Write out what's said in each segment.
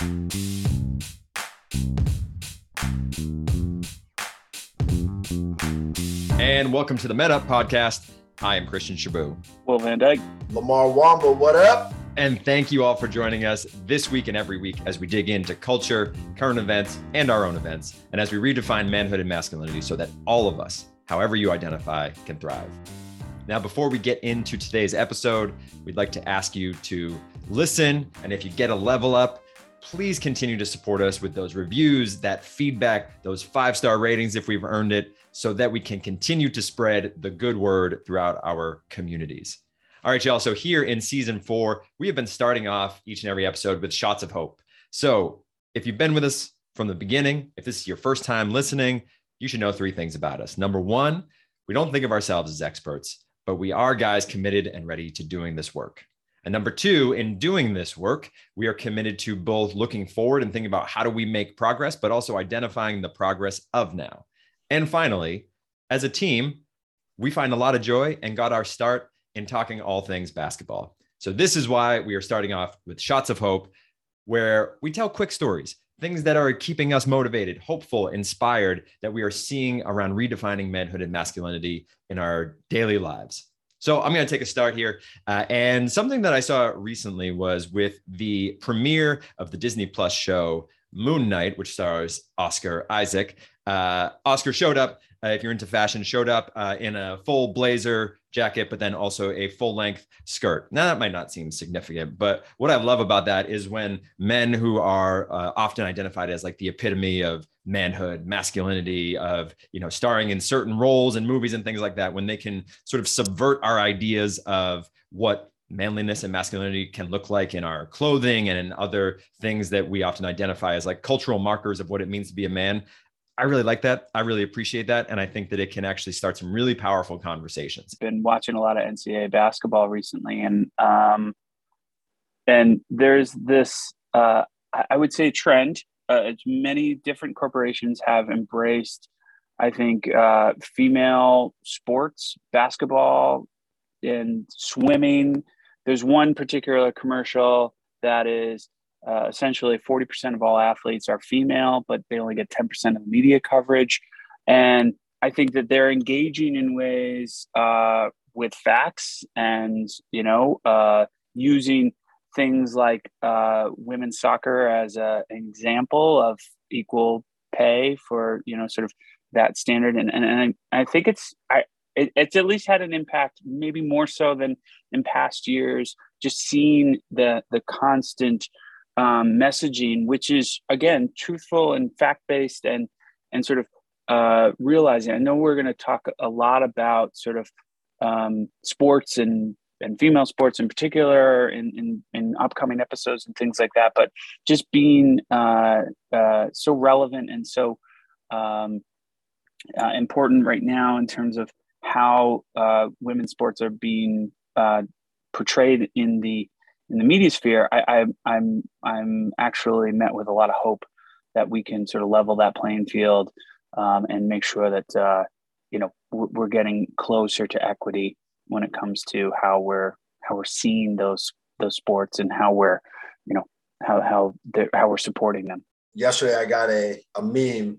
And welcome to the Med Up podcast. I am Christian Shaboo. Will Van Dyke. Lamarr Wamba, what up? And thank you all for joining us this week and every week as we dig into culture, current events, and our own events, and as we redefine manhood and masculinity so that all of us, however you identify, can thrive. Now, before we get into today's episode, we'd like to ask you to listen. And if you get a level up, please continue to support us with those reviews, that feedback, those five star ratings if we've earned it, so that we can continue to spread the good word throughout our communities. All right, y'all. So, here in season four, we have been starting off each and every episode with shots of hope. So, if you've been with us from the beginning, if this is your first time listening, you should know three things about us. Number one, we don't think of ourselves as experts, but we are guys committed and ready to doing this work. And number two, in doing this work, we are committed to both looking forward and thinking about how do we make progress, but also identifying the progress of now. And finally, as a team, we find a lot of joy and got our start in talking all things basketball. So, this is why we are starting off with Shots of Hope, where we tell quick stories, things that are keeping us motivated, hopeful, inspired that we are seeing around redefining manhood and masculinity in our daily lives. So I'm going to take a start here. Uh, and something that I saw recently was with the premiere of the Disney Plus show Moon Knight, which stars Oscar Isaac. Uh, Oscar showed up, uh, if you're into fashion, showed up uh, in a full blazer jacket, but then also a full length skirt. Now, that might not seem significant, but what I love about that is when men who are uh, often identified as like the epitome of manhood, masculinity, of, you know, starring in certain roles and movies and things like that, when they can sort of subvert our ideas of what manliness and masculinity can look like in our clothing and in other things that we often identify as like cultural markers of what it means to be a man. I really like that. I really appreciate that. And I think that it can actually start some really powerful conversations. Been watching a lot of NCAA basketball recently, and um, and there's this uh, I would say trend. Uh, many different corporations have embraced, I think, uh, female sports, basketball, and swimming. There's one particular commercial that is uh, essentially 40% of all athletes are female, but they only get 10% of the media coverage. And I think that they're engaging in ways uh, with facts and, you know, uh, using things like uh, women's soccer as a, an example of equal pay for, you know, sort of that standard. And, and, and I, think it's, I, it, it's at least had an impact, maybe more so than in past years, just seeing the, the constant um, messaging, which is again truthful and fact based, and and sort of uh, realizing. I know we're going to talk a lot about sort of um, sports and and female sports in particular in, in, in upcoming episodes and things like that, but just being uh, uh, so relevant and so um, uh, important right now in terms of how uh, women's sports are being uh, portrayed in the in the media sphere, I, I, I'm I'm actually met with a lot of hope that we can sort of level that playing field um, and make sure that uh, you know we're getting closer to equity when it comes to how we're how we're seeing those those sports and how we're you know how how how we're supporting them. Yesterday, I got a a meme,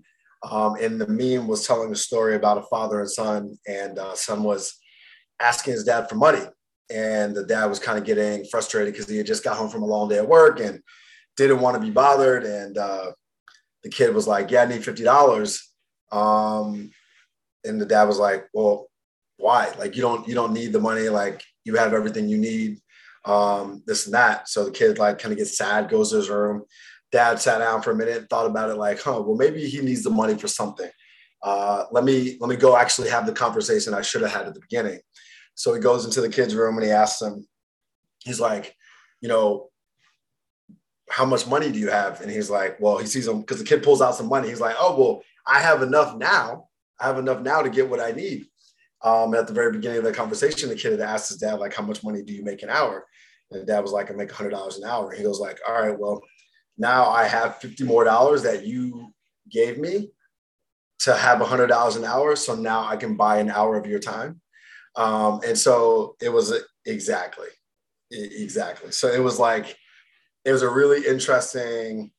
um, and the meme was telling a story about a father and son, and uh, son was asking his dad for money and the dad was kind of getting frustrated because he had just got home from a long day at work and didn't want to be bothered. And uh, the kid was like, "Yeah, I need fifty dollars." Um, and the dad was like, "Well, why? Like, you don't you don't need the money. Like, you have everything you need. Um, this and that." So the kid like kind of gets sad, goes to his room. Dad sat down for a minute, thought about it, like, "Huh, well, maybe he needs the money for something." Uh, let me let me go actually have the conversation I should have had at the beginning. So he goes into the kid's room and he asks them, he's like, you know, how much money do you have? And he's like, well, he sees him because the kid pulls out some money. He's like, oh, well, I have enough now. I have enough now to get what I need. Um, at the very beginning of the conversation, the kid had asked his dad, like, how much money do you make an hour? And dad was like, I make $100 an hour. And He goes like, all right, well, now I have 50 more dollars that you gave me to have $100 an hour. So now I can buy an hour of your time. Um, and so it was exactly, exactly. So it was like it was a really interesting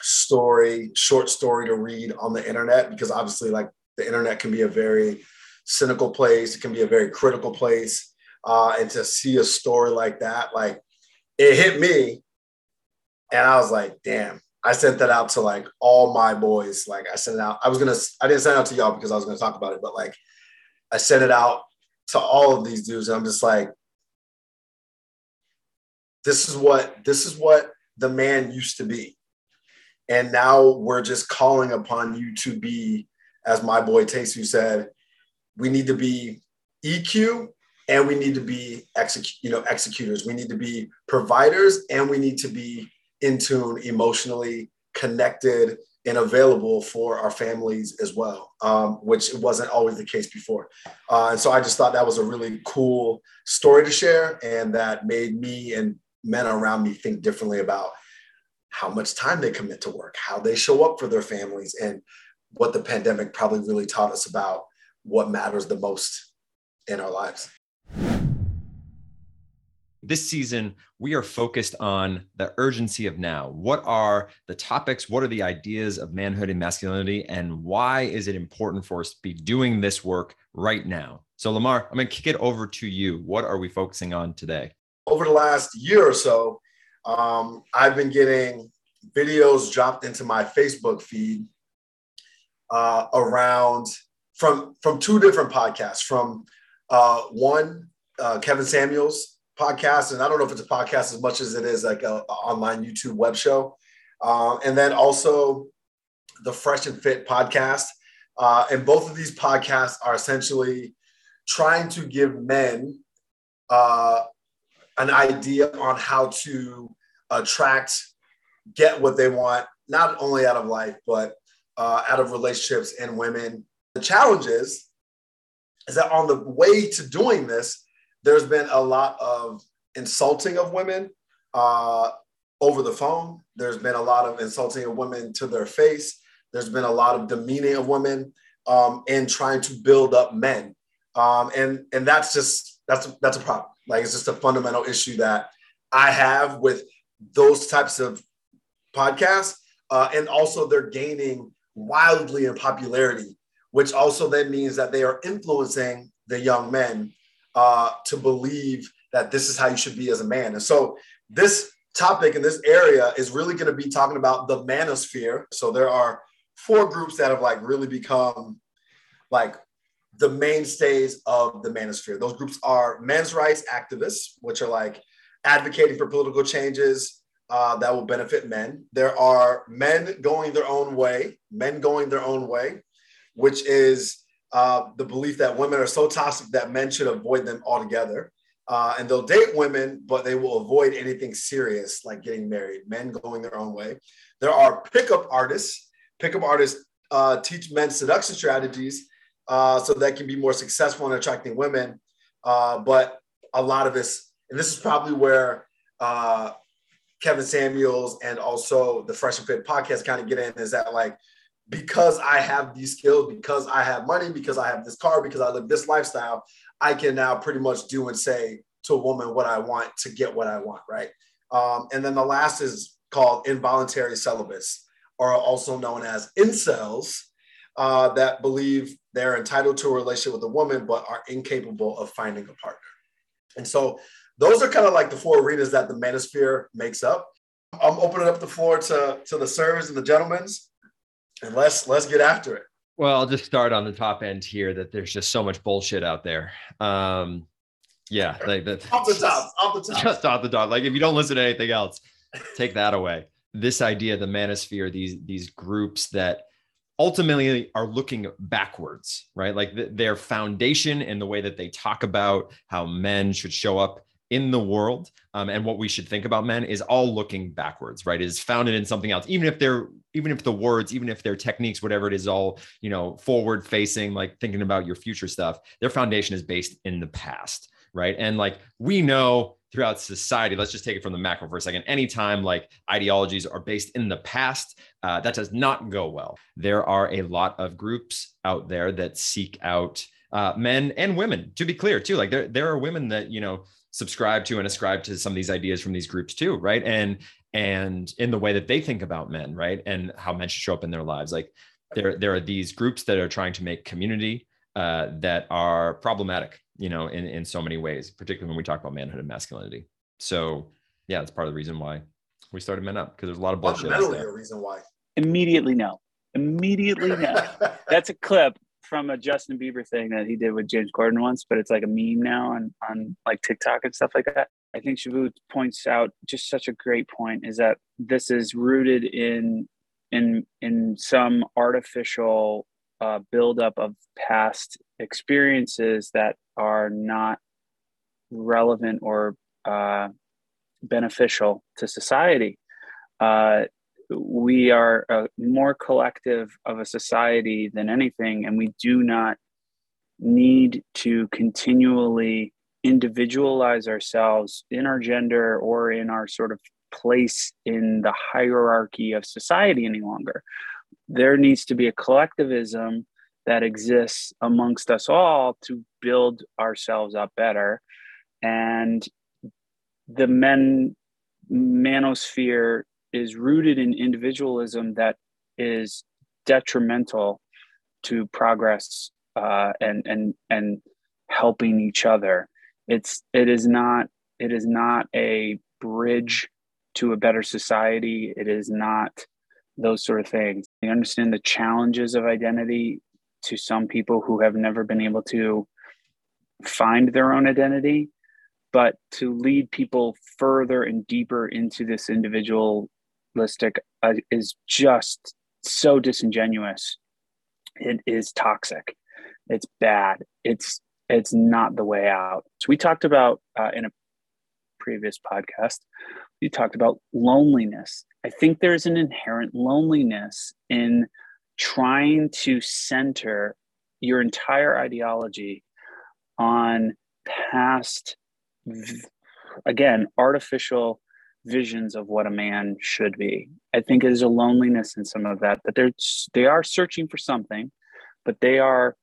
story, short story to read on the internet because obviously, like the internet can be a very cynical place, it can be a very critical place. Uh, and to see a story like that, like it hit me. And I was like, damn, I sent that out to like all my boys. Like I sent it out. I was gonna, I didn't send it out to y'all because I was gonna talk about it, but like I sent it out to all of these dudes. And I'm just like, this is what this is what the man used to be. And now we're just calling upon you to be, as my boy Tasu said, we need to be EQ and we need to be execute, you know, executors. We need to be providers and we need to be in tune, emotionally connected and available for our families as well, um, which wasn't always the case before. Uh, and so I just thought that was a really cool story to share, and that made me and men around me think differently about how much time they commit to work, how they show up for their families, and what the pandemic probably really taught us about what matters the most in our lives. This season, we are focused on the urgency of now. What are the topics? What are the ideas of manhood and masculinity? And why is it important for us to be doing this work right now? So, Lamarr, I'm going to kick it over to you. What are we focusing on today? over the last year or so, um, I've been getting videos dropped into my Facebook feed uh, around from from two different podcasts. From uh, one, uh, Kevin Samuels podcast, and I don't know if it's a podcast as much as it is like an online YouTube web show, uh, and then also the Fresh and Fit podcast. Uh, and both of these podcasts are essentially trying to give men uh, an idea on how to attract, get what they want, not only out of life, but uh, out of relationships and women. The challenge is, is that on the way to doing this, there's been a lot of insulting of women uh, over the phone. There's been a lot of insulting of women to their face. There's been a lot of demeaning of women um, in trying to build up men, um, and and that's just that's that's a problem. Like it's just a fundamental issue that I have with those types of podcasts. Uh, and also they're gaining wildly in popularity, which also then means that they are influencing the young men uh, to believe that this is how you should be as a man. And so this topic in this area is really going to be talking about the manosphere. So there are four groups that have like really become like the mainstays of the manosphere. Those groups are men's rights activists, which are like advocating for political changes uh, that will benefit men. There are men going their own way, men going their own way, which is uh, the belief that women are so toxic that men should avoid them altogether. Uh, and they'll date women, but they will avoid anything serious like getting married. Men going their own way. There are pickup artists. Pickup artists uh, teach men seduction strategies uh, so that can be more successful in attracting women. Uh, but a lot of this, and this is probably where uh, Kevin Samuels and also the Fresh and Fit podcast kind of get in is that like, because I have these skills, because I have money, because I have this car, because I live this lifestyle, I can now pretty much do and say to a woman what I want to get what I want, right? Um, and then the last is called involuntary celibates, or also known as incels, uh, that believe they're entitled to a relationship with a woman, but are incapable of finding a partner. And so those are kind of like the four arenas that the manosphere makes up. I'm opening up the floor to, to the servers and the gentlemen's, and let's let's get after it. Well, I'll just start on the top end here that there's just so much bullshit out there. Um, yeah, like that. off the top, off the top. Just off the top. Like if you don't listen to anything else, take that away. This idea, the manosphere, these these groups that ultimately are looking backwards, right? Like th- their foundation and the way that they talk about how men should show up in the world um, and what we should think about men is all looking backwards, right? Is founded in something else, even if they're even if the words, even if their techniques, whatever it is, all you know, forward facing, like thinking about your future stuff. Their foundation is based in the past, right? And like we know throughout society let's just take it from the macro for a second anytime like ideologies are based in the past uh, that does not go well there are a lot of groups out there that seek out uh, men and women to be clear too like there, there are women that you know subscribe to and ascribe to some of these ideas from these groups too, right? And and in the way that they think about men, right? And how men should show up in their lives. Like there, there are these groups that are trying to make community uh, that are problematic, you know, in, in so many ways, particularly when we talk about manhood and masculinity. So yeah, that's part of the reason why we started Men Up because there's a lot of bullshit. Fundamentally, a reason why. Immediately no. Immediately no. That's a clip from a Justin Bieber thing that he did with James Corden once, but it's like a meme now on on like TikTok and stuff like that. I think Shaboo points out just such a great point is that this is rooted in in in some artificial uh, buildup of past experiences that are not relevant or uh, beneficial to society. Uh, we are a more collective of a society than anything, and we do not need to continually individualize ourselves in our gender or in our sort of place in the hierarchy of society any longer. There needs to be a collectivism that exists amongst us all to build ourselves up better. And the men manosphere is rooted in individualism that is detrimental to progress uh, and and and helping each other. It's it is not it is not a bridge to a better society. It is not those sort of things. I understand the challenges of identity to some people who have never been able to find their own identity, but to lead people further and deeper into this individualistic uh, is just so disingenuous. It is toxic. It's bad. It's it's not the way out. So we talked about uh, in a previous podcast you talked about loneliness. I think there's an inherent loneliness in trying to center your entire ideology on past, again, artificial visions of what a man should be. I think there's a loneliness in some of that, that they're, they are searching for something, but they are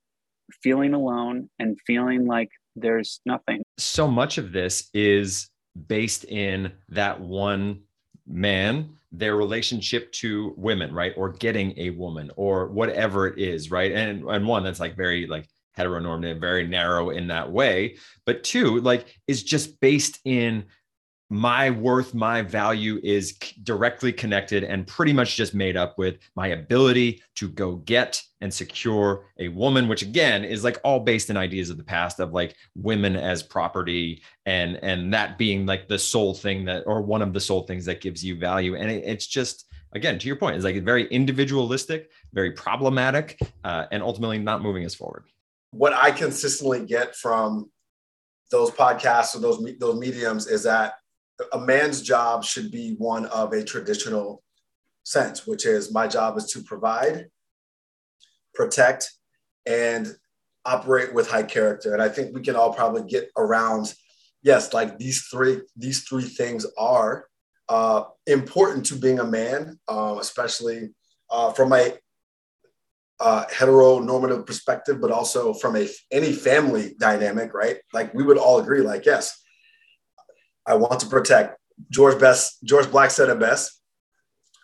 feeling alone and feeling like there's nothing. So much of this is based in that one man their relationship to women right or getting a woman or whatever it is right and and one that's like very like heteronormative very narrow in that way but two like is just based in my worth, my value is directly connected and pretty much just made up with my ability to go get and secure a woman, which again is like all based in ideas of the past of like women as property and and that being like the sole thing that or one of the sole things that gives you value. And it, it's just again to your point, it's like very individualistic, very problematic, uh, and ultimately not moving us forward. What I consistently get from those podcasts or those those mediums is that a man's job should be one of a traditional sense, which is my job is to provide, protect, and operate with high character. And I think we can all probably get around, yes, like these three, these three things are uh, important to being a man, uh, especially uh, from a uh, heteronormative perspective, but also from a any family dynamic, right? Like we would all agree, like yes, I want to protect. George Best, George Black said it best.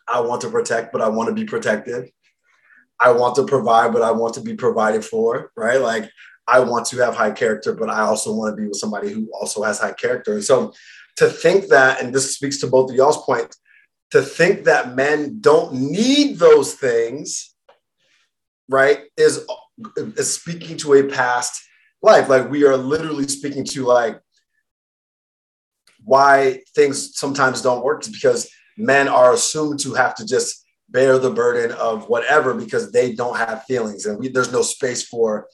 I want to protect, but I want to be protected. I want to provide, but I want to be provided for, right? Like I want to have high character, but I also want to be with somebody who also has high character. And so to think that, and this speaks to both of y'all's point, to think that men don't need those things, right, is, is speaking to a past life. Like we are literally speaking to like why things sometimes don't work is because men are assumed to have to just bear the burden of whatever because they don't have feelings. And we, there's no space for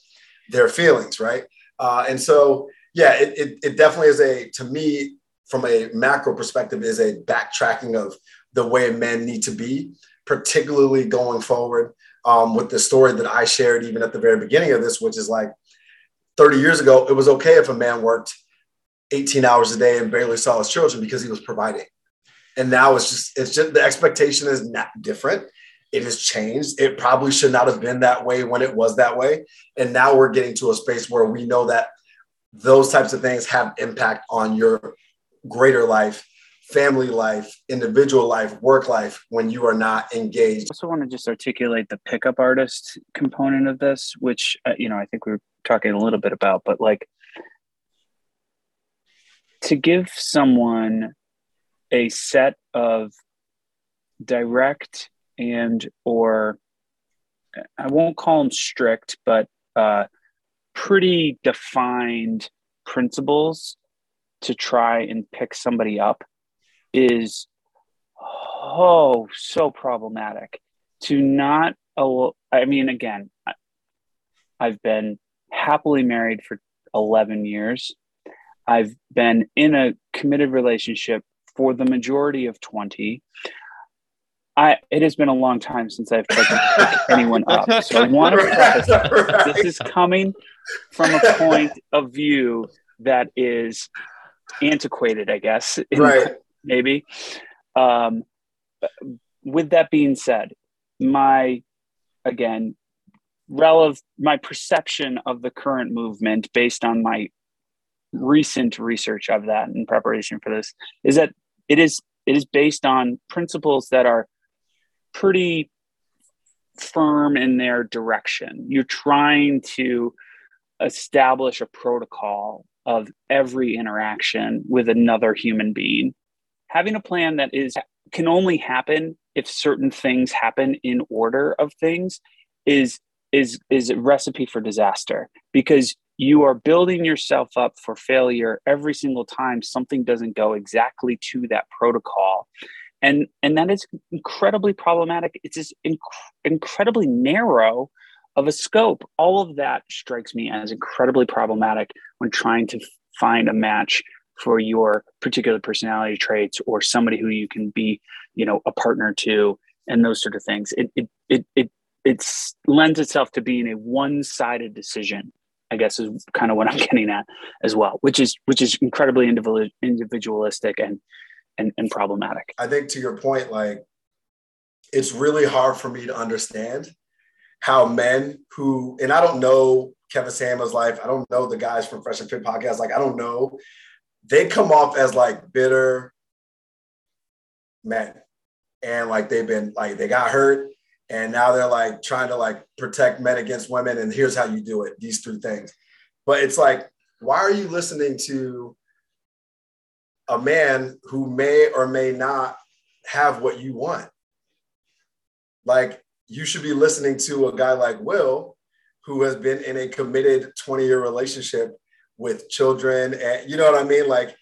their feelings right? Uh, and so yeah it, it, it definitely is a to me from a macro perspective is a backtracking of the way men need to be particularly going forward um, with the story that i shared even at the very beginning of this which is like 30 years ago it was okay if a man worked 18 hours a day and barely saw his children because he was providing. And now it's just, it's just the expectation is not different. It has changed. It probably should not have been that way when it was that way. And now we're getting to a space where we know that those types of things have impact on your greater life family life, individual life, work life when you are not engaged. I also want to just articulate the pickup artist component of this, which, uh, you know, I think we were talking a little bit about, but like to give someone a set of direct and or I won't call them strict, but uh, pretty defined principles to try and pick somebody up is oh so problematic. To not i mean again i've been happily married for 11 years i've been in a committed relationship for the majority of 20 I, it has been a long time since I've pick anyone up. So I want to preface right. this is coming from a point of view that is antiquated, I guess, right maybe. Um, with that being said, my again, relative my perception of the current movement based on my recent research of that in preparation for this is that it is it is based on principles that are pretty firm in their direction. You're trying to establish a protocol of every interaction with another human being having a plan that is can only happen if certain things happen in order of things is is is a recipe for disaster because you are building yourself up for failure every single time something doesn't go exactly to that protocol. And and that is incredibly problematic. It's just inc- incredibly narrow of a scope. All of that strikes me as incredibly problematic when trying to find a match for your particular personality traits or somebody who you can be you know a partner to and those sort of things. It it it it it's lends itself to being a one-sided decision i guess is kind of what i'm getting at as well which is which is incredibly individualistic and and, and problematic. I think to your point like it's really hard for me to understand how men who and i don't know kevin samuel's life i don't know the guys from fresh and fit podcast like i don't know they come off as like bitter men. And like they've been like they got hurt and now they're like trying to like protect men against women and here's how you do it these three things but it's like why are you listening to a man who may or may not have what you want like you should be listening to a guy like will who has been in a committed 20 year relationship with children and you know what I mean? Like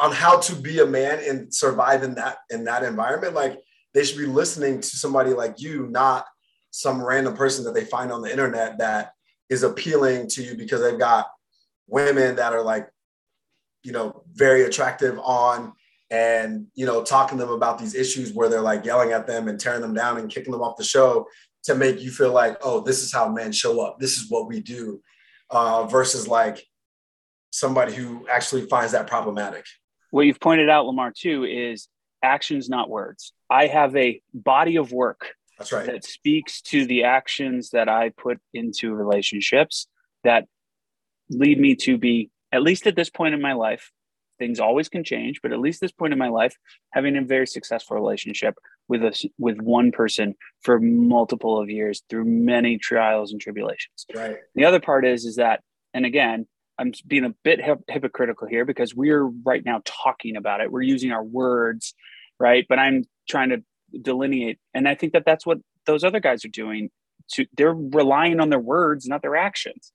on how to be a man and survive in that in that environment. Like they should be listening to somebody like you, not some random person that they find on the internet that is appealing to you because they've got women that are like, you know, very attractive on and you know talking to them about these issues where they're like yelling at them and tearing them down and kicking them off the show to make you feel like oh this is how men show up this is what we do uh, versus like somebody who actually finds that problematic. What you've pointed out, Lamarr, too, is actions, not words. I have a body of work that's right. that speaks to the actions that I put into relationships that lead me to be, at least at this point in my life, things always can change, but at least this point in my life, having a very successful relationship with us with one person for multiple of years through many trials and tribulations. Right. The other part is is that, and again, I'm being a bit hip- hypocritical here because we're right now talking about it. We're using our words, right? But I'm trying to delineate, and I think that that's what those other guys are doing. To they're relying on their words, not their actions.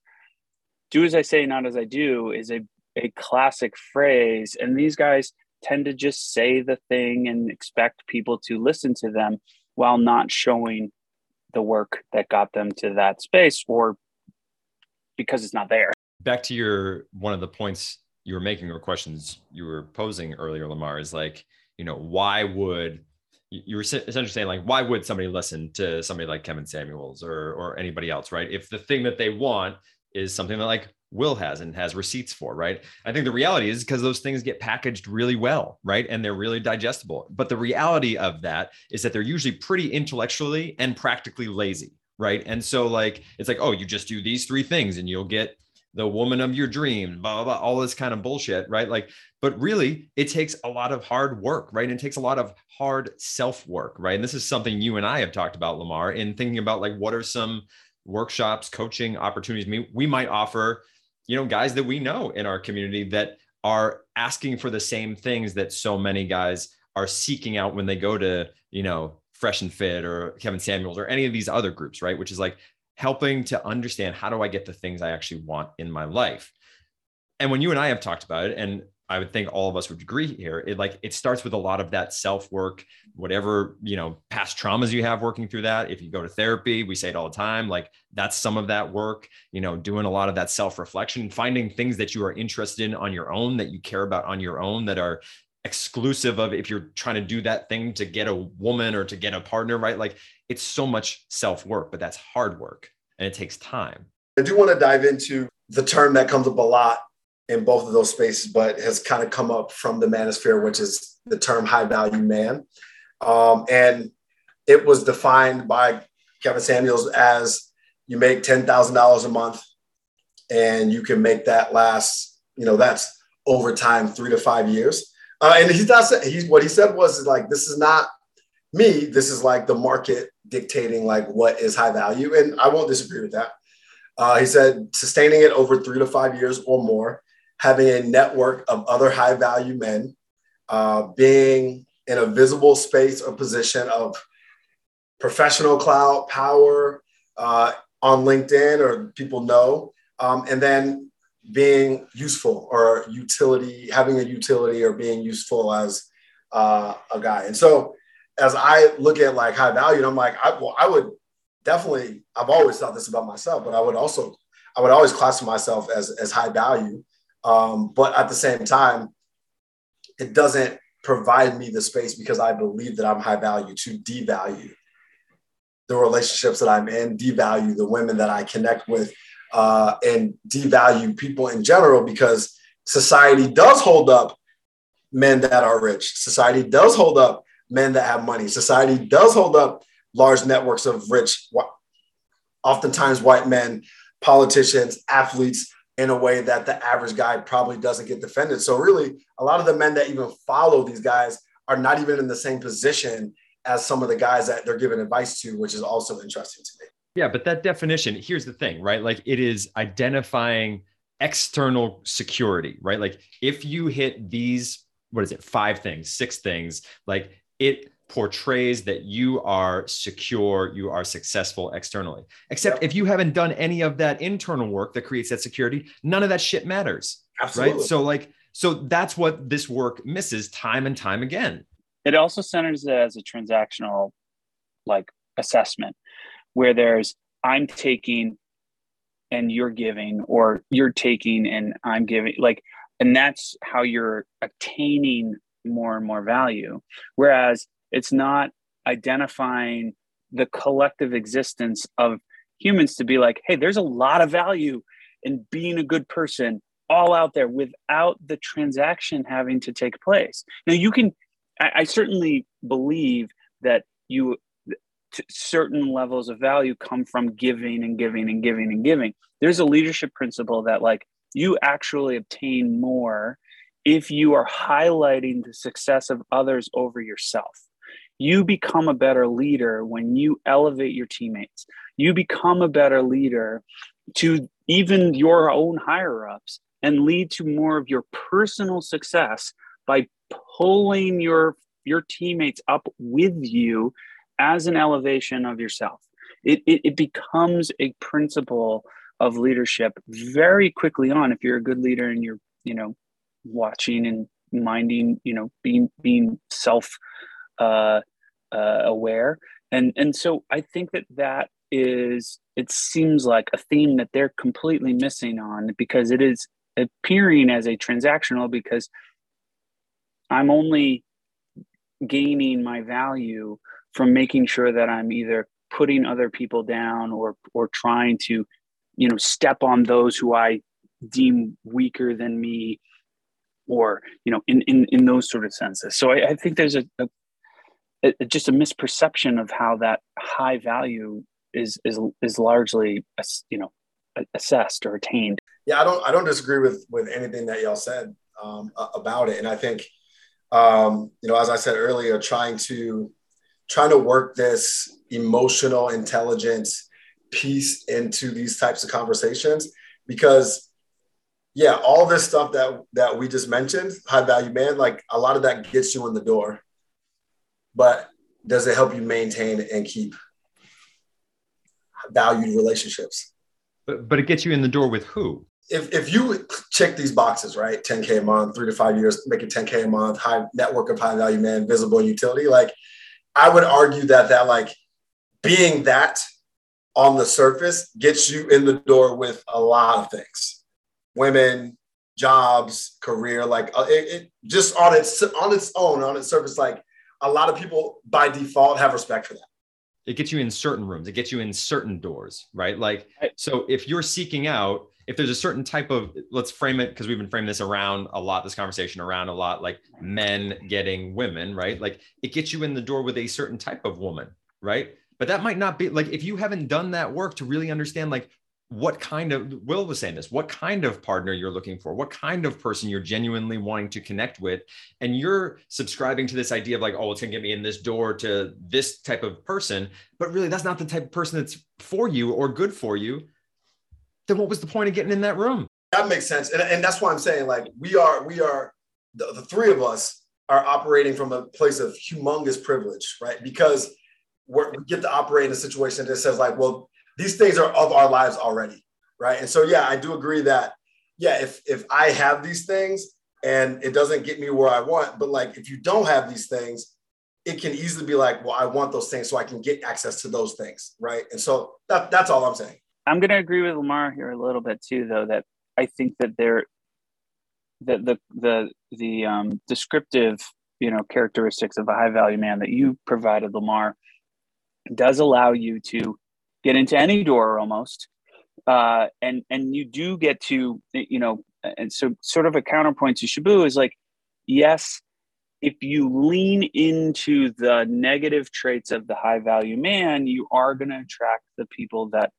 Do as I say, not as I do is a a classic phrase, and these guys tend to just say the thing and expect people to listen to them while not showing the work that got them to that space or because it's not there. Back to your one of the points you were making or questions you were posing earlier, Lamarr, is like, you know, why would you were essentially saying like, why would somebody listen to somebody like Kevin Samuels or or anybody else, right? If the thing that they want is something that like Will has and has receipts for, right? I think the reality is because those things get packaged really well, right? And they're really digestible. But the reality of that is that they're usually pretty intellectually and practically lazy, right? And so, like, it's like, oh, you just do these three things and you'll get the woman of your dream, blah, blah, blah, all this kind of bullshit, right? Like, but really, it takes a lot of hard work, right? And it takes a lot of hard self work, right? And this is something you and I have talked about, Lamarr, in thinking about like what are some workshops, coaching opportunities we, we might offer, you know, guys that we know in our community that are asking for the same things that so many guys are seeking out when they go to, you know, Fresh and Fit or Kevin Samuels or any of these other groups, right? Which is like helping to understand how do I get the things I actually want in my life. And when you and I have talked about it, and I would think all of us would agree here. It like it starts with a lot of that self work, whatever you know, past traumas you have working through that. If you go to therapy, we say it all the time. Like that's some of that work. You know, doing a lot of that self reflection, finding things that you are interested in on your own, that you care about on your own, that are exclusive of if you're trying to do that thing to get a woman or to get a partner, right? Like it's so much self work, but that's hard work and it takes time. I do want to dive into the term that comes up a lot in both of those spaces, but has kind of come up from the manosphere, which is the term high value man. Um, and it was defined by Kevin Samuels as you make $10,000 a month and you can make that last, you know, that's over time, three to five years. Uh, and he's not, he's, what he said was like, this is not me. This is like the market dictating like what is high value. And I won't disagree with that. Uh, he said sustaining it over three to five years or more having a network of other high value men, uh, being in a visible space or position of professional clout power uh, on LinkedIn or people know, um, and then being useful or utility, having a utility or being useful as uh, a guy. And so, as I look at like high value, I'm like, I, well, I would definitely. I've always thought this about myself, but I would also, I would always classify myself as as high value um, but at the same time, it doesn't provide me the space because I believe that I'm high value to devalue the relationships that I'm in, devalue the women that I connect with, uh, and devalue people in general because society does hold up men that are rich. Society does hold up men that have money. Society does hold up large networks of rich, oftentimes white men, politicians, athletes, in a way that the average guy probably doesn't get defended. So really, a lot of the men that even follow these guys are not even in the same position as some of the guys that they're giving advice to, which is also interesting to me. Yeah, but that definition, here's the thing, right? Like it is identifying external security, right? Like if you hit these, what is it, five things, six things, like it portrays that you are secure, you are successful externally. Except yep. if you haven't done any of that internal work that creates that security, none of that shit matters. Absolutely. Right. So, like, so that's what this work misses time and time again. It also centers it as a transactional like assessment where there's I'm taking and you're giving, or you're taking and I'm giving, like, and that's how you're attaining more and more value. Whereas it's not identifying the collective existence of humans to be like, hey, there's a lot of value in being a good person all out there without the transaction having to take place. Now, you can, I, I certainly believe that you, certain levels of value come from giving and giving and giving and giving. There's a leadership principle that, like, you actually obtain more if you are highlighting the success of others over yourself. You become a better leader when you elevate your teammates. You become a better leader to even your own higher ups and lead to more of your personal success by pulling your your teammates up with you as an elevation of yourself. It, it, it becomes a principle of leadership very quickly on if you're a good leader and you're you know watching and minding you know being being self uh, uh, aware and and so i think that that is it seems like a theme that they're completely missing on because it is appearing as a transactional because i'm only gaining my value from making sure that i'm either putting other people down or or trying to you know step on those who i deem weaker than me or you know in in, in those sort of senses. So i, I think there's a, a it, just a misperception of how that high value is is is largely you know assessed or attained. Yeah, I don't I don't disagree with with anything that y'all said um, about it, and I think um, you know, as I said earlier, trying to trying to work this emotional intelligence piece into these types of conversations because yeah all this stuff that that we just mentioned high value man like a lot of that gets you in the door but does it help you maintain and keep valued relationships? But, but it gets you in the door with who? If, if you check these boxes right 10k a month three to five years making 10k a month high network of high value man visible utility like i would argue that that like being that on the surface gets you in the door with a lot of things. Women jobs career like uh, it, it, just on its on its own on its surface like a lot of people by default have respect for that it gets you in certain rooms it gets you in certain doors right? Like so if you're seeking out if there's a certain type of let's frame it because we've been framing this around a lot this conversation around a lot like men getting women right? Like it gets you in the door with a certain type of woman right? But that might not be like if you haven't done that work to really understand like what kind of will was saying this what kind of partner you're looking for what kind of person you're genuinely wanting to connect with and you're subscribing to this idea of like oh it's going to get me in this door to this type of person but really that's not the type of person that's for you or good for you then what was the point of getting in that room? That makes sense and, and that's why i'm saying like we are we are the, the three of us are operating from a place of humongous privilege right? Because we get to operate in a situation that says like, well, these things are of our lives already, right? And so, yeah, I do agree that, yeah, if if I have these things and it doesn't get me where I want, but like if you don't have these things, it can easily be like, well, I want those things so I can get access to those things, right? And so that that's all I'm saying. I'm going to agree with Lamarr here a little bit too, though. That I think that there, that the the the um, descriptive, you know, characteristics of a high value man that you provided, Lamarr, does allow you to get into any door almost uh, and and you do get to you know and so sort of a counterpoint to Shaboo is like yes if you lean into the negative traits of the high value man you are going to attract the people that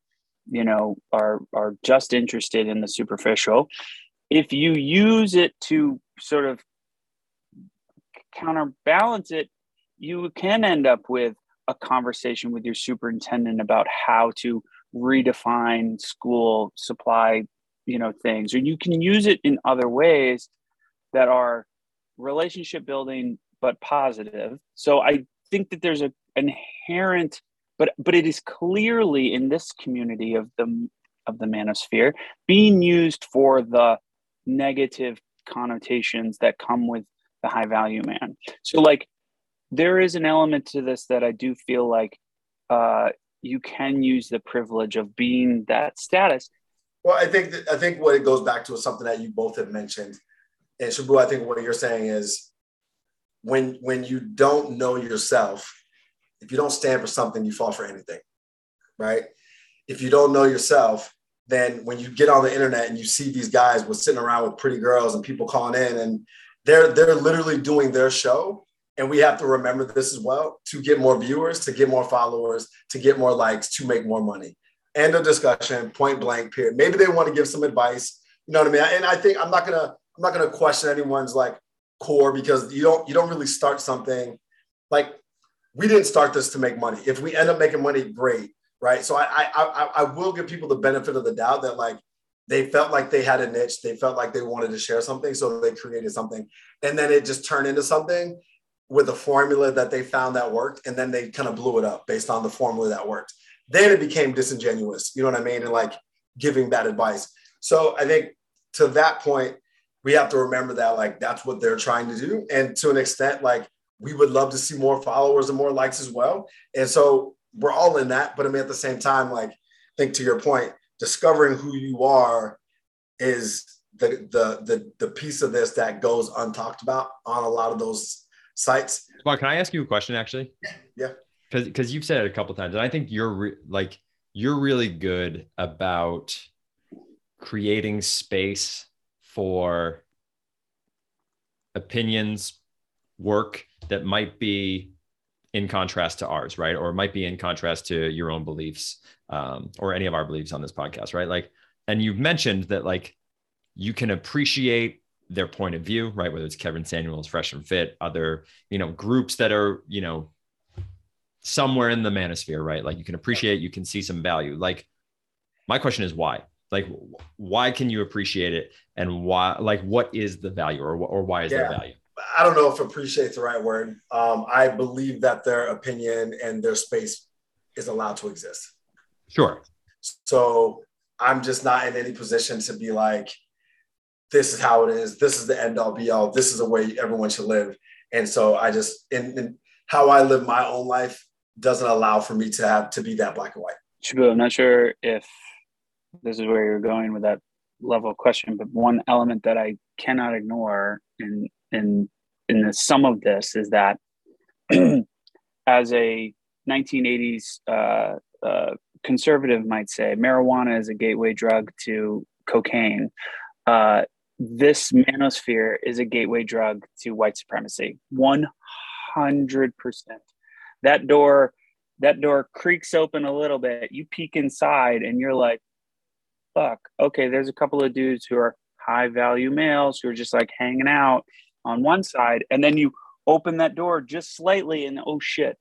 you know are are just interested in the superficial. If you use it to sort of counterbalance it you can end up with a conversation with your superintendent about how to redefine school supply you know things or you can use it in other ways that are relationship building but positive. So i think that there's a inherent but but it is clearly in this community of the of the manosphere being used for the negative connotations that come with the high value man. So like there is an element to this that I do feel like uh, you can use the privilege of being that status. Well, I think that, I think what it goes back to is something that you both have mentioned, and Shaboo. I think what you're saying is when when you don't know yourself, if you don't stand for something, you fall for anything, right? If you don't know yourself, then when you get on the internet and you see these guys with sitting around with pretty girls and people calling in and they're they're literally doing their show and we have to remember this as well to get more viewers, to get more followers, to get more likes, to make more money. End of discussion, point blank, period. Maybe they want to give some advice. You know what I mean? And I think I'm not gonna I'm not gonna question anyone's like core because you don't you don't really start something like we didn't start this to make money. If we end up making money, great, right? So I I I, I will give people the benefit of the doubt that like they felt like they had a niche, they felt like they wanted to share something, so they created something, and then it just turned into something with a formula that they found that worked and then they kind of blew it up based on the formula that worked. Then it became disingenuous you know what i mean and like giving bad advice. So i think to that point we have to remember that like that's what they're trying to do and to an extent like we would love to see more followers and more likes as well. And so we're all in that but i mean at the same time like I think to your point discovering who you are is the the the, the piece of this that goes untalked about on a lot of those sites. Well, can I ask you a question actually? Yeah. Because because you've said it a couple times, and I think you're re- like you're really good about creating space for opinions, work that might be in contrast to ours, right? Or might be in contrast to your own beliefs um, or any of our beliefs on this podcast, right? Like and you've mentioned that like you can appreciate their point of view, right? Whether it's Kevin Samuels, Fresh and Fit, other, you know, groups that are, you know, somewhere in the manosphere, right? Like you can appreciate, you can see some value. Like my question is why? Like why can you appreciate it and why like what is the value or or why is yeah. there value? I don't know if appreciate the right word. Um, I believe that their opinion and their space is allowed to exist. Sure. So I'm just not in any position to be like, this is how it is. This is the end all be all. This is the way everyone should live. And so I just, in how I live my own life doesn't allow for me to have to be that black and white. Shaboo, I'm not sure if this is where you're going with that level of question, but one element that I cannot ignore in in in the sum of this is that as a 1980s uh, uh, conservative might say, marijuana is a gateway drug to cocaine. Uh, this manosphere is a gateway drug to white supremacy. 100%. That door, that door creaks open a little bit. You peek inside and you're like, fuck, okay, there's a couple of dudes who are high value males who are just like hanging out on one side. And then you open that door just slightly and oh shit,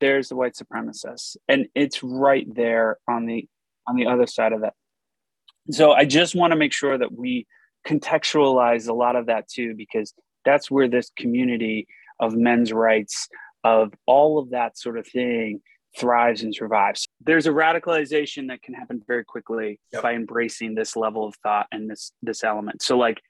there's the white supremacists. And it's right there on the on the other side of that. So I just want to make sure that we contextualize a lot of that too, because that's where this community of men's rights, of all of that sort of thing thrives and survives. There's a radicalization that can happen very quickly yep. by embracing this level of thought and this this element. So like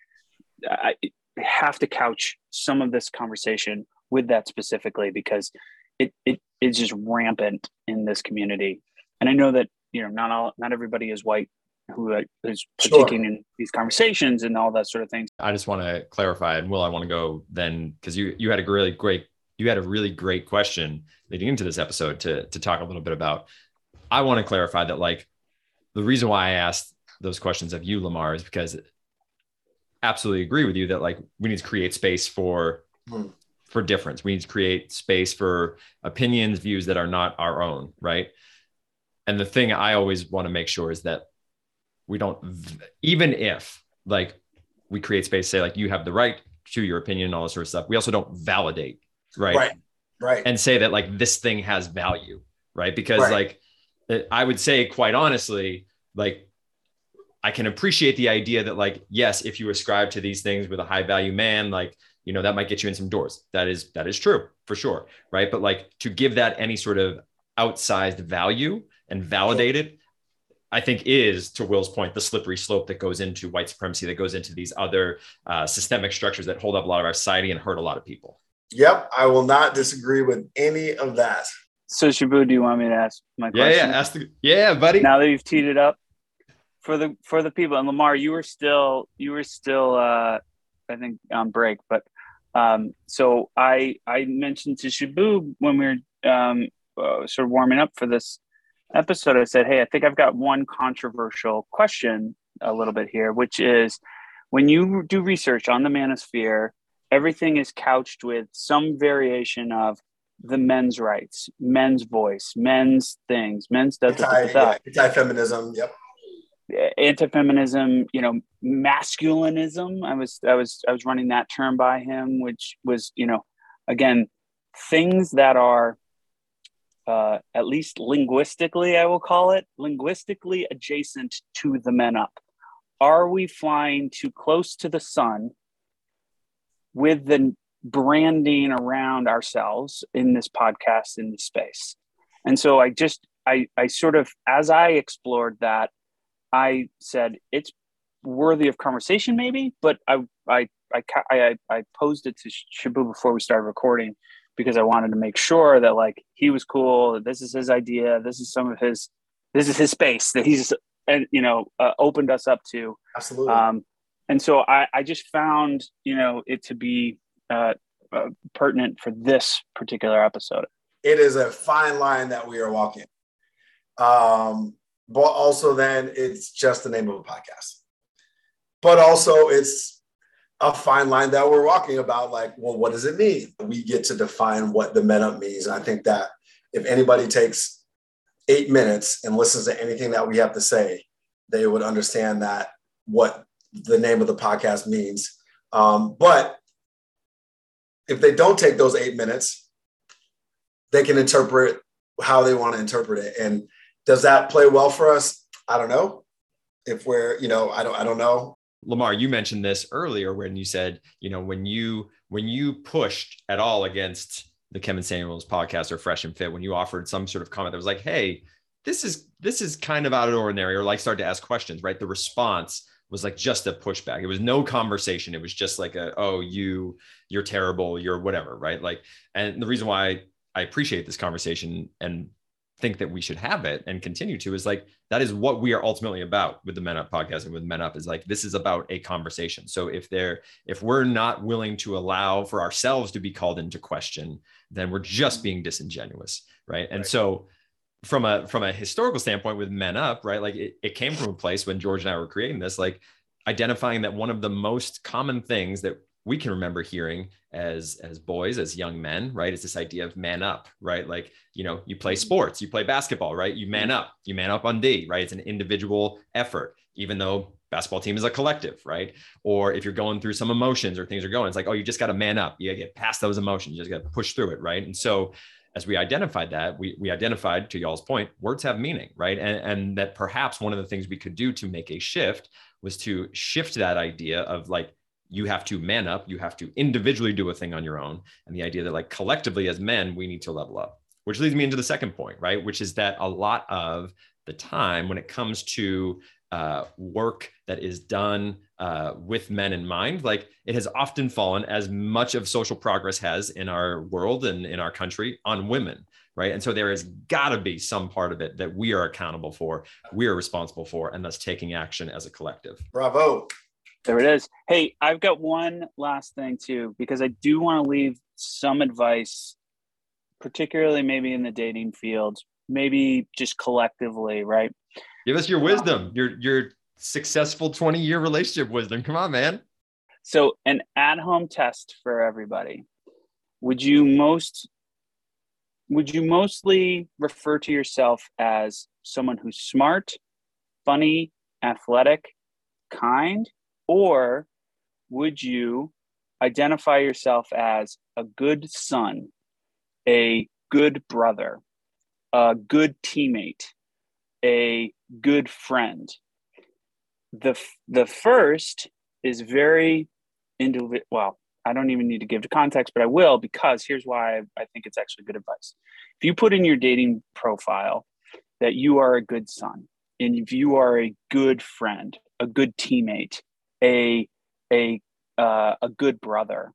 I have to couch some of this conversation with that specifically because it it is just rampant in this community. And I know that you know not all not everybody is white who is partaking sure. in these conversations and all that sort of thing. I just want to clarify, and Will, I want to go then because you you had a really great you had a really great question leading into this episode to to talk a little bit about. I want to clarify that like the reason why I asked those questions of you, Lamarr, is because absolutely agree with you that like we need to create space for mm. for difference. We need to create space for opinions, views that are not our own, right? And the thing I always want to make sure is that we don't even if like we create space say like you have the right to your opinion and all this sort of stuff we also don't validate right? Right right. And say that like this thing has value right? Because right. like eh, i would say quite honestly like i can appreciate the idea that like yes if you ascribe to these things with a high value man like you know that might get you in some doors. That is that is true for sure right? But like to give that any sort of outsized value and validate it I think is, to Will's point, the slippery slope that goes into white supremacy, that goes into these other uh, systemic structures that hold up a lot of our society and hurt a lot of people. Yep, I will not disagree with any of that. So, Shaboo, do you want me to ask my question? Yeah, yeah, ask the, yeah, buddy. Now that you've teed it up for the for the people, and Lamarr, you were still you were still uh, I think on break, but um, so I I mentioned to Shaboo when we were um, uh, sort of warming up for this episode, I said, Hey, I think I've got one controversial question a little bit here, which is when you do research on the manosphere, everything is couched with some variation of the men's rights, men's voice, men's things, men's da, da, da, anti-feminism. Yep. Anti-feminism, you know, masculinism. I was, I was, I was running that term by him, which was, you know, again, things that are uh, at least linguistically, I will call it, linguistically adjacent to the men up. Are we flying too close to the sun with the branding around ourselves in this podcast in this space? And so I just, I, I sort of, as I explored that, I said it's worthy of conversation, maybe, but I, I, I, I, I posed it to Shaboo before we started recording because I wanted to make sure that like he was cool. This is his idea. This is some of his. This is his space that he's and you know uh, opened us up to. Absolutely. Um, and so I, I just found you know it to be uh, uh, pertinent for this particular episode. It is a fine line that we are walking. Um, but also then it's just the name of a podcast. But also it's a fine line that we're walking about like well what does it mean we get to define what the up means i think that if anybody takes eight minutes and listens to anything that we have to say they would understand that what the name of the podcast means. Um, but if they don't take those eight minutes, they can interpret how they want to interpret it. And does that play well for us? I don't know. If we're, you know, I don't, I don't know. Lamarr, you mentioned this earlier when you said, you know, when you when you pushed at all against the Kevin Samuels podcast or Fresh and Fit, when you offered some sort of comment that was like, hey, this is this is kind of out of ordinary, or like start to ask questions, right? The response was like just a pushback. It was no conversation. It was just like a, oh, you, you're terrible, you're whatever, right? Like, and the reason why I appreciate this conversation and think that we should have it and continue to is like that is what we are ultimately about with the men up podcast and with men up is like this is about a conversation so if they're if we're not willing to allow for ourselves to be called into question then we're just being disingenuous right and right. so from a from a historical standpoint with men up right like it, it came from a place when george and i were creating this like identifying that one of the most common things that we can remember hearing as as boys as young men right? It's this idea of man up right? Like you know you play mm-hmm. sports you play basketball right? You man mm-hmm. up you man up on d right? It's an individual effort even though basketball team is a collective right? Or if you're going through some emotions or things are going it's like oh you just got to man up. You got to get past those emotions. You just got to push through it right? And so as we identified that we, we identified to y'all's point words have meaning right? And, and that perhaps one of the things we could do to make a shift was to shift that idea of like you have to man up you have to individually do a thing on your own. And the idea that like collectively as men we need to level up which leads me into the second point right? Which is that a lot of the time when it comes to uh, work that is done uh, with men in mind like it has often fallen as much of social progress has in our world and in our country on women right? And so there has got to be some part of it that we are accountable for we are responsible for and thus taking action as a collective. Bravo there it is. Hey, I've got one last thing too, because I do want to leave some advice, particularly maybe in the dating field, maybe just collectively, right? Give us your wisdom, your your successful 20 year relationship wisdom. Come on, man. So, an at home test for everybody. Would you most would you mostly refer to yourself as someone who's smart, funny, athletic, kind, or would you identify yourself as a good son, a good brother, a good teammate, a good friend? The, the first is very individual. Well, I don't even need to give the context, but I will because here's why I, think it's actually good advice. If you put in your dating profile that you are a good son, and if you are a good friend, a good teammate, a a uh, a good brother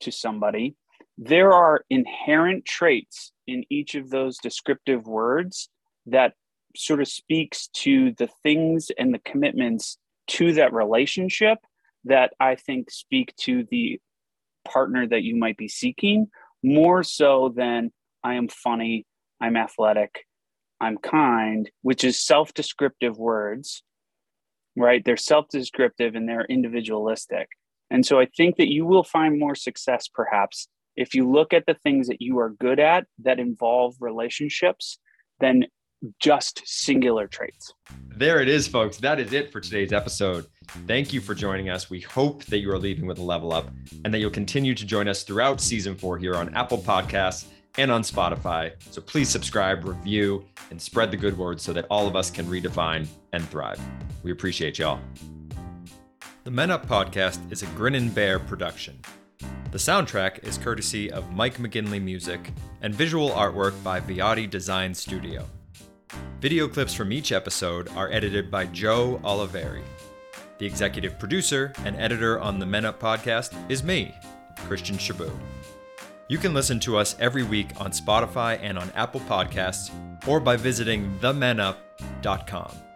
to somebody. There are inherent traits in each of those descriptive words that sort of speaks to the things and the commitments to that relationship that i think speak to the partner that you might be seeking more so than i am funny i'm athletic i'm kind which is self-descriptive words right? They're self descriptive and they're individualistic. And so I think that you will find more success perhaps if you look at the things that you are good at that involve relationships than just singular traits. There it is, folks. That is it for today's episode. Thank you for joining us. We hope that you are leaving with a level up and that you'll continue to join us throughout season four here on Apple Podcasts and on Spotify. So please subscribe, review, and spread the good word so that all of us can redefine and thrive. We appreciate y'all. The Men Up podcast is a Grin and Bear production. The soundtrack is courtesy of Mike McGinley Music and visual artwork by Viati Design Studio. Video clips from each episode are edited by Joe Oliveri. The executive producer and editor on the Men Up podcast is me, Christian Chabot. You can listen to us every week on Spotify and on Apple Podcasts or by visiting themenup.com.